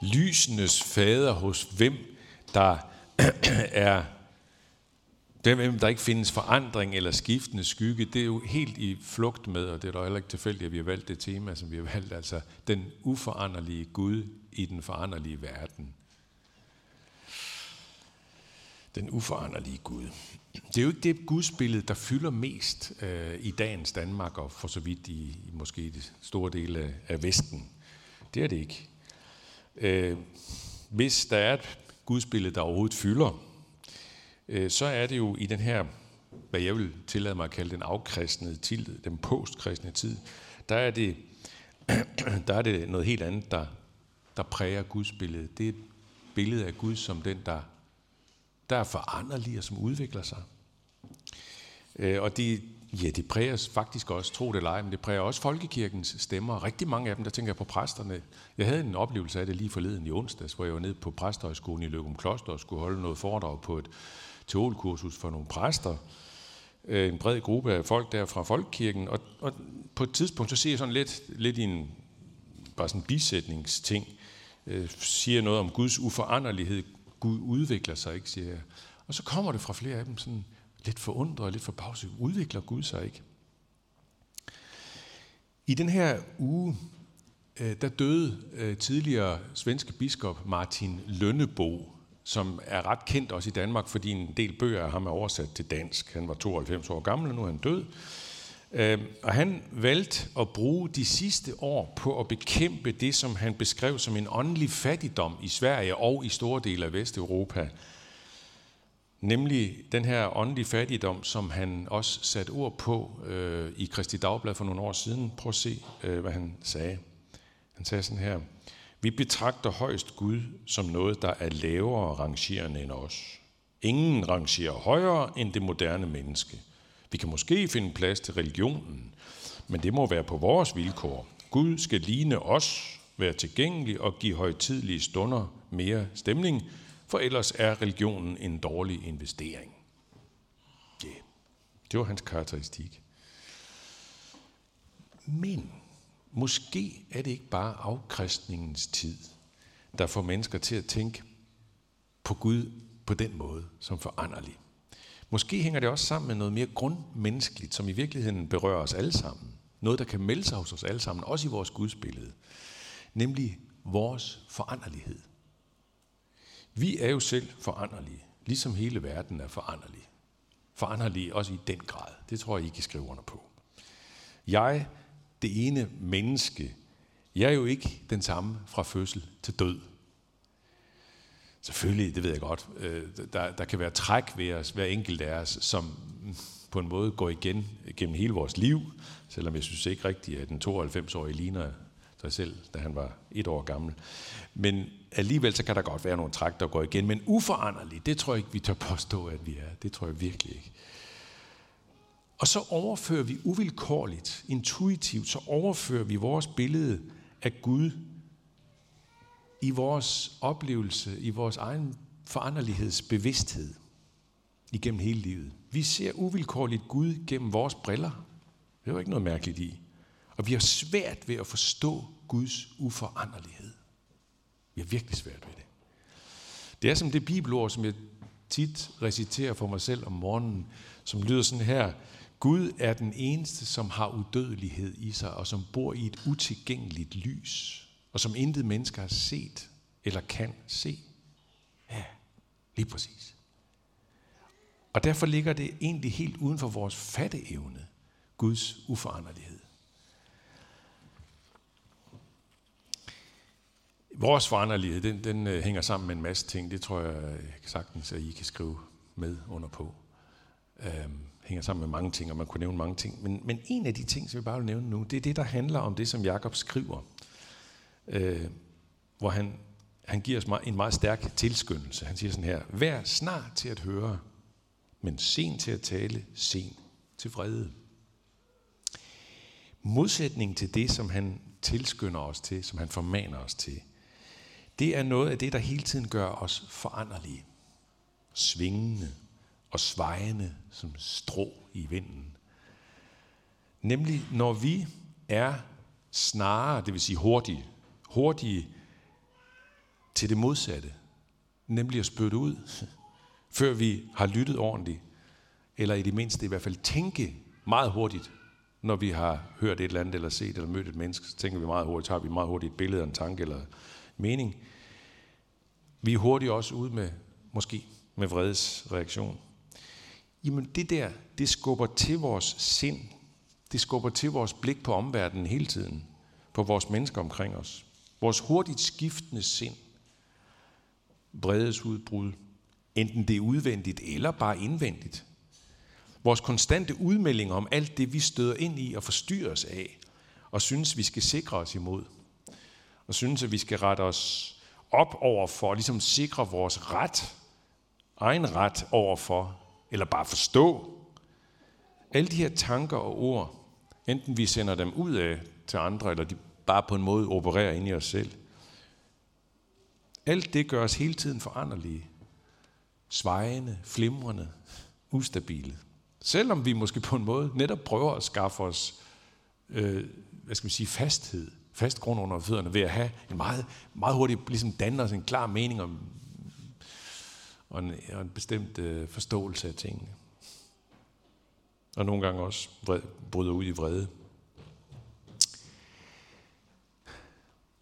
lysenes fader, hos hvem der er hvem der ikke findes forandring eller skiftende skygge, det er jo helt i flugt med, og det er da heller ikke tilfældigt, at vi har valgt det tema, som vi har valgt, altså den uforanderlige Gud i den foranderlige verden. Den uforanderlige Gud. Det er jo ikke det gudsbillede, der fylder mest øh, i dagens Danmark, og for så vidt i, i måske de store dele af Vesten. Det er det ikke. Øh, hvis der er et gudsbillede, der overhovedet fylder, øh, så er det jo i den her, hvad jeg vil tillade mig at kalde den afkristnede tid, den postkristne tid, der er det, der er det noget helt andet, der, der præger gudsbilledet. Det er et billede af Gud som den, der, der er foranderlig og som udvikler sig. Øh, og de, ja, det præger faktisk også, tro det eller ej, men det præger også folkekirkens stemmer. Rigtig mange af dem, der tænker på præsterne. Jeg havde en oplevelse af det lige forleden i onsdags, hvor jeg var nede på præsterhøjskolen i Løgum Kloster og skulle holde noget foredrag på et teolkursus for nogle præster. Øh, en bred gruppe af folk der fra folkekirken. Og, og på et tidspunkt, så ser jeg sådan lidt, lidt i en bare sådan bisætningsting, øh, siger noget om Guds uforanderlighed. Gud udvikler sig ikke, siger jeg. Og så kommer det fra flere af dem sådan, lidt forundret og lidt forbavset. Udvikler Gud sig ikke? I den her uge, øh, der døde øh, tidligere svenske biskop Martin Lønnebo, som er ret kendt også i Danmark, fordi en del bøger af ham er oversat til dansk. Han var 92 år gammel, og nu er han død. Øh, og han valgte at bruge de sidste år på at bekæmpe det, som han beskrev som en åndelig fattigdom i Sverige og i store dele af Vesteuropa. Nemlig den her åndelige fattigdom, som han også satte ord på øh, i Kristi Dagblad for nogle år siden. Prøv at se, øh, hvad han sagde. Han sagde sådan her. Vi betragter højst Gud som noget, der er lavere rangerende end os. Ingen rangerer højere end det moderne menneske. Vi kan måske finde plads til religionen, men det må være på vores vilkår. Gud skal ligne os, være tilgængelig og give højtidlige stunder mere stemning, for ellers er religionen en dårlig investering. Yeah. det var hans karakteristik. Men måske er det ikke bare afkristningens tid, der får mennesker til at tænke på Gud på den måde, som foranderlig. Måske hænger det også sammen med noget mere grundmenneskeligt, som i virkeligheden berører os alle sammen. Noget, der kan melde sig hos os alle sammen, også i vores gudsbillede. Nemlig vores foranderlighed. Vi er jo selv foranderlige, ligesom hele verden er foranderlig. Foranderlig også i den grad. Det tror jeg, I kan skrive under på. Jeg, det ene menneske, jeg er jo ikke den samme fra fødsel til død. Selvfølgelig, det ved jeg godt, øh, der, der kan være træk ved os, hver enkelt af os, som på en måde går igen gennem hele vores liv, selvom jeg synes ikke rigtigt, at den 92-årige ligner sig selv, da han var et år gammel. Men alligevel så kan der godt være nogle træk, der går igen, men uforanderligt, det tror jeg ikke, vi tør påstå, at vi er. Det tror jeg virkelig ikke. Og så overfører vi uvilkårligt, intuitivt, så overfører vi vores billede af Gud i vores oplevelse, i vores egen foranderlighedsbevidsthed igennem hele livet. Vi ser uvilkårligt Gud gennem vores briller. Det er jo ikke noget mærkeligt i. Og vi har svært ved at forstå Guds uforanderlighed. Vi har virkelig svært ved det. Det er som det bibelord, som jeg tit reciterer for mig selv om morgenen, som lyder sådan her. Gud er den eneste, som har udødelighed i sig, og som bor i et utilgængeligt lys og som intet menneske har set eller kan se. Ja, lige præcis. Og derfor ligger det egentlig helt uden for vores fatteevne, Guds uforanderlighed. Vores foranderlighed, den, den øh, hænger sammen med en masse ting. Det tror jeg, øh, jeg sagtens, at I kan skrive med under på. Um, hænger sammen med mange ting, og man kunne nævne mange ting. Men, men en af de ting, som vi bare vil nævne nu, det er det, der handler om det, som Jakob skriver øh, hvor han, han giver os en meget stærk tilskyndelse. Han siger sådan her, vær snart til at høre, men sen til at tale, sen til vrede. Modsætning til det, som han tilskynder os til, som han formaner os til, det er noget af det, der hele tiden gør os foranderlige, svingende og svejende som strå i vinden. Nemlig når vi er snarere, det vil sige hurtige, hurtige til det modsatte, nemlig at spytte ud, før vi har lyttet ordentligt, eller i det mindste i hvert fald tænke meget hurtigt, når vi har hørt et eller andet, eller set eller mødt et menneske, så tænker vi meget hurtigt, så har vi meget hurtigt et billede, en tanke eller mening. Vi er hurtigt også ude med, måske med vredes reaktion. Jamen det der, det skubber til vores sind. Det skubber til vores blik på omverdenen hele tiden. På vores mennesker omkring os. Vores hurtigt skiftende sind. Vredesudbrud. Enten det er udvendigt eller bare indvendigt. Vores konstante udmeldinger om alt det, vi støder ind i og forstyrres af, og synes, vi skal sikre os imod. Og synes, at vi skal rette os op over for, ligesom sikre vores ret, egen ret over for, eller bare forstå. Alle de her tanker og ord, enten vi sender dem ud af til andre, eller de bare på en måde opererer ind i os selv. Alt det gør os hele tiden foranderlige, svejende, flimrende, ustabile. Selvom vi måske på en måde netop prøver at skaffe os øh, hvad skal man sige, fasthed, fast grund under fødderne, ved at have en meget, meget hurtigt, ligesom danne os en klar mening om, og en, og en bestemt øh, forståelse af tingene. Og nogle gange også vred, bryder ud i vrede.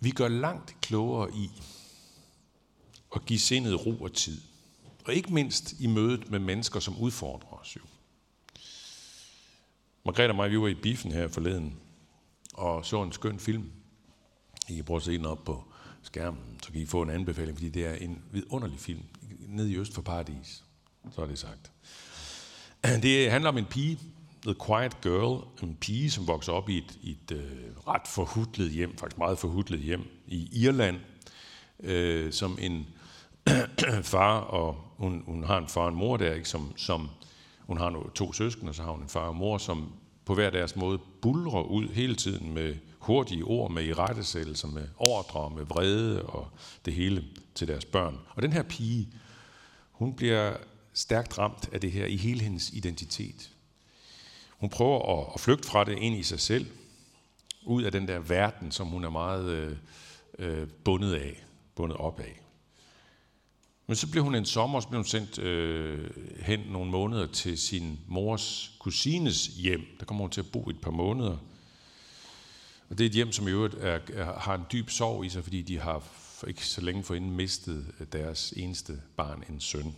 Vi gør langt klogere i at give sindet ro og tid. Og ikke mindst i mødet med mennesker, som udfordrer os jo. Margrethe og mig, vi var i biffen her forleden, og så en skøn film. I kan prøve at se den op på skærmen, så kan I få en anbefaling, fordi det er en vidunderlig film, ned i Øst for Paradis, så er det sagt. Det handler om en pige, The Quiet Girl, en pige, som vokser op i et, et øh, ret forhudlet hjem, faktisk meget forhudlet hjem i Irland, øh, som en far, og hun, hun har en far og en mor der, ikke, som, som hun har to søskende, og så har hun en far og mor, som på hver deres måde bulrer ud hele tiden med hurtige ord, med irettesættelser, med ordre, med vrede og det hele til deres børn. Og den her pige, hun bliver stærkt ramt af det her i hele hendes identitet. Hun prøver at, at flygte fra det ind i sig selv, ud af den der verden, som hun er meget øh, øh, bundet af, bundet op af. Men så blev hun en sommer, så blev hun sendt øh, hen nogle måneder til sin mors kusines hjem. Der kommer hun til at bo i et par måneder. Og det er et hjem, som i øvrigt er, er, har en dyb sorg i sig, fordi de har ikke så længe forinden mistet øh, deres eneste barn, en søn.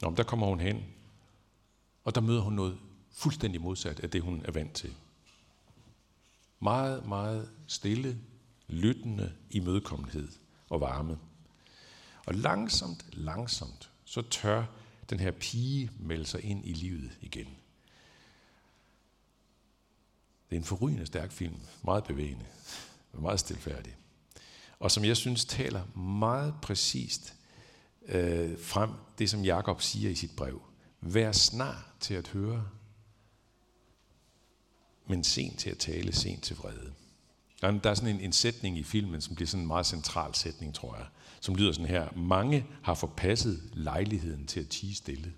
Nå, men der kommer hun hen, og der møder hun noget fuldstændig modsat af det, hun er vant til. Meget, meget stille, lyttende imødekommenhed og varme. Og langsomt, langsomt, så tør den her pige melde sig ind i livet igen. Det er en forrygende stærk film, meget bevægende, meget stilfærdig. Og som jeg synes taler meget præcist øh, frem det, som Jakob siger i sit brev. Vær snar til at høre, men sent til at tale, sent til vrede. Der er sådan en, en sætning i filmen, som bliver sådan en meget central sætning, tror jeg, som lyder sådan her. Mange har forpasset lejligheden til at tige stille.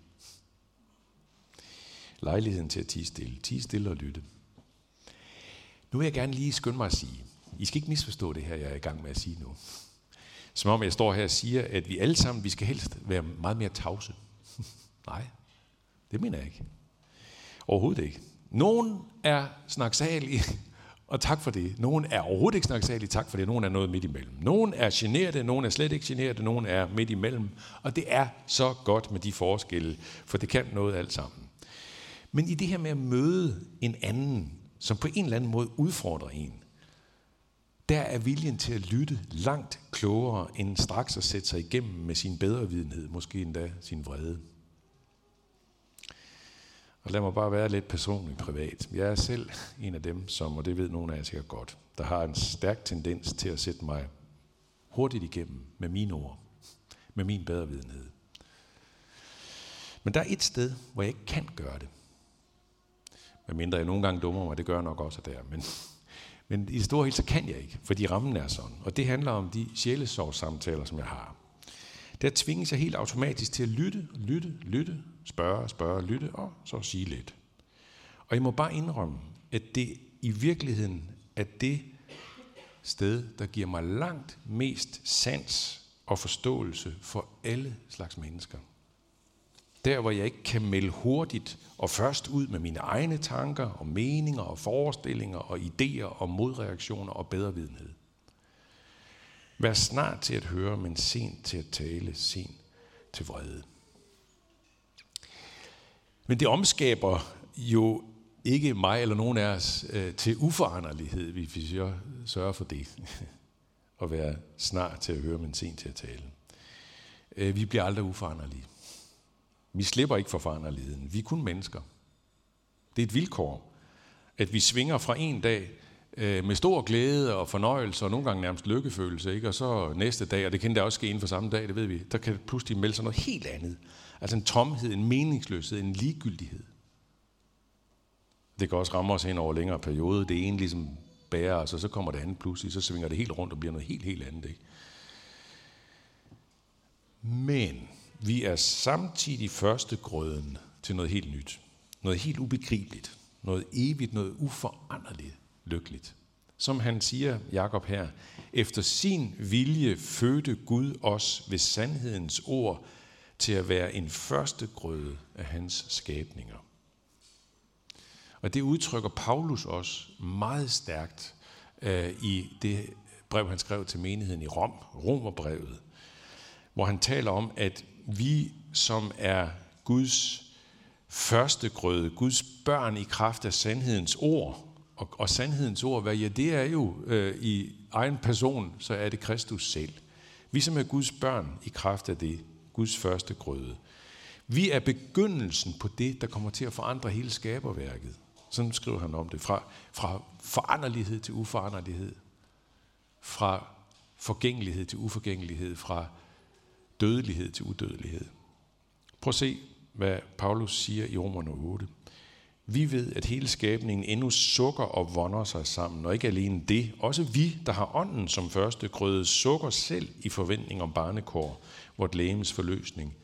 Lejligheden til at tige stille. Tige stille og lytte. Nu vil jeg gerne lige skynde mig at sige, I skal ikke misforstå det her, jeg er i gang med at sige nu. Som om jeg står her og siger, at vi alle sammen, vi skal helst være meget mere tavse. Nej, det mener jeg ikke. Overhovedet ikke. Nogen er snaksalige, og tak for det. Nogen er overhovedet ikke snaksalige, tak for det. Nogen er noget midt imellem. Nogen er generet, nogen er slet ikke generet, nogen er midt imellem. Og det er så godt med de forskelle, for det kan noget alt sammen. Men i det her med at møde en anden, som på en eller anden måde udfordrer en, der er viljen til at lytte langt klogere end straks at sætte sig igennem med sin bedre videnhed, måske endda sin vrede. Og lad mig bare være lidt personligt privat. Jeg er selv en af dem, som, og det ved nogle af jer sikkert godt, der har en stærk tendens til at sætte mig hurtigt igennem med mine ord, med min bedre videnhed. Men der er et sted, hvor jeg ikke kan gøre det. Men mindre jeg nogle gange dummer mig, det gør jeg nok også der. Men men i det store hele, så kan jeg ikke, fordi rammen er sådan. Og det handler om de sjælesorgssamtaler, som jeg har. Der tvinges jeg helt automatisk til at lytte, lytte, lytte, spørge, spørge, lytte, og så sige lidt. Og jeg må bare indrømme, at det i virkeligheden er det, sted, der giver mig langt mest sans og forståelse for alle slags mennesker. Der, hvor jeg ikke kan melde hurtigt og først ud med mine egne tanker og meninger og forestillinger og idéer og modreaktioner og bedre videnhed. Vær snart til at høre, men sent til at tale, sent til vrede. Men det omskaber jo ikke mig eller nogen af os øh, til uforanderlighed, hvis vi sørger for det. at være snart til at høre, men sent til at tale. Øh, vi bliver aldrig uforanderlige. Vi slipper ikke for foranderligheden. Vi er kun mennesker. Det er et vilkår, at vi svinger fra en dag øh, med stor glæde og fornøjelse, og nogle gange nærmest lykkefølelse, ikke? og så næste dag, og det kan da også ske inden for samme dag, det ved vi, der kan pludselig melde sig noget helt andet. Altså en tomhed, en meningsløshed, en ligegyldighed. Det kan også ramme os hen over længere periode. Det ene ligesom bærer os, og så kommer det andet pludselig, så svinger det helt rundt og bliver noget helt, helt andet. Ikke? Men vi er samtidig første grøden til noget helt nyt. Noget helt ubegribeligt. Noget evigt, noget uforanderligt lykkeligt. Som han siger, Jakob her, efter sin vilje fødte Gud os ved sandhedens ord til at være en første grøde af hans skabninger. Og det udtrykker Paulus også meget stærkt øh, i det brev, han skrev til menigheden i Rom, Romerbrevet, hvor han taler om, at vi, som er Guds første grøde, Guds børn i kraft af sandhedens ord, og, og sandhedens ord, hvad ja, det er jo øh, i egen person, så er det Kristus selv. Vi som er Guds børn i kraft af det, Guds første grøde. Vi er begyndelsen på det, der kommer til at forandre hele skaberværket. Sådan skriver han om det. Fra, fra foranderlighed til uforanderlighed. Fra forgængelighed til uforgængelighed. Fra dødelighed til udødelighed. Prøv at se, hvad Paulus siger i Romerne 8. Vi ved, at hele skabningen endnu sukker og vonder sig sammen, og ikke alene det. Også vi, der har ånden som første grøde, sukker selv i forventning om barnekår, vort lægemes forløsning.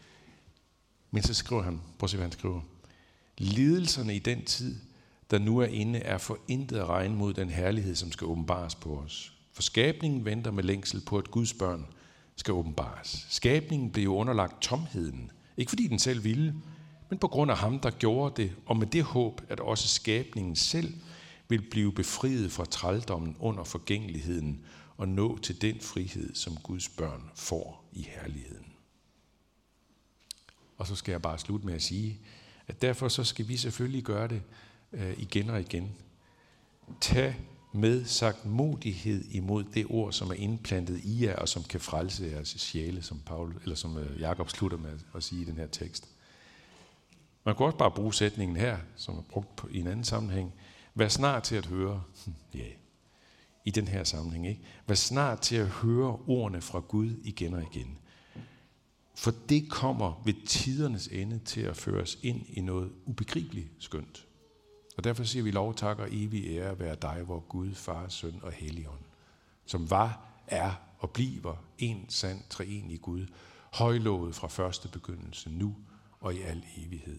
Men så skriver han, prøv at se, hvad han skriver. Lidelserne i den tid der nu er inde, er for intet at regne mod den herlighed, som skal åbenbares på os. For skabningen venter med længsel på, at Guds børn skal åbenbares. Skabningen blev underlagt tomheden. Ikke fordi den selv ville, men på grund af ham, der gjorde det, og med det håb, at også skabningen selv vil blive befriet fra trældommen under forgængeligheden og nå til den frihed, som Guds børn får i herligheden. Og så skal jeg bare slutte med at sige, at derfor så skal vi selvfølgelig gøre det øh, igen og igen. Tag med sagt modighed imod det ord, som er indplantet i jer, og som kan frelse jeres sjæle, som, Paul, eller som øh, Jakob slutter med at sige i den her tekst. Man kan også bare bruge sætningen her, som er brugt i en anden sammenhæng. Vær snart til at høre, ja, yeah, i den her sammenhæng, ikke? Vær snart til at høre ordene fra Gud igen og igen. For det kommer ved tidernes ende til at føre os ind i noget ubegribeligt skønt. Og derfor siger vi lov, tak og evig ære være dig, hvor Gud, Far, Søn og Helligånd, som var, er og bliver en sand treenig Gud, højlovet fra første begyndelse, nu og i al evighed.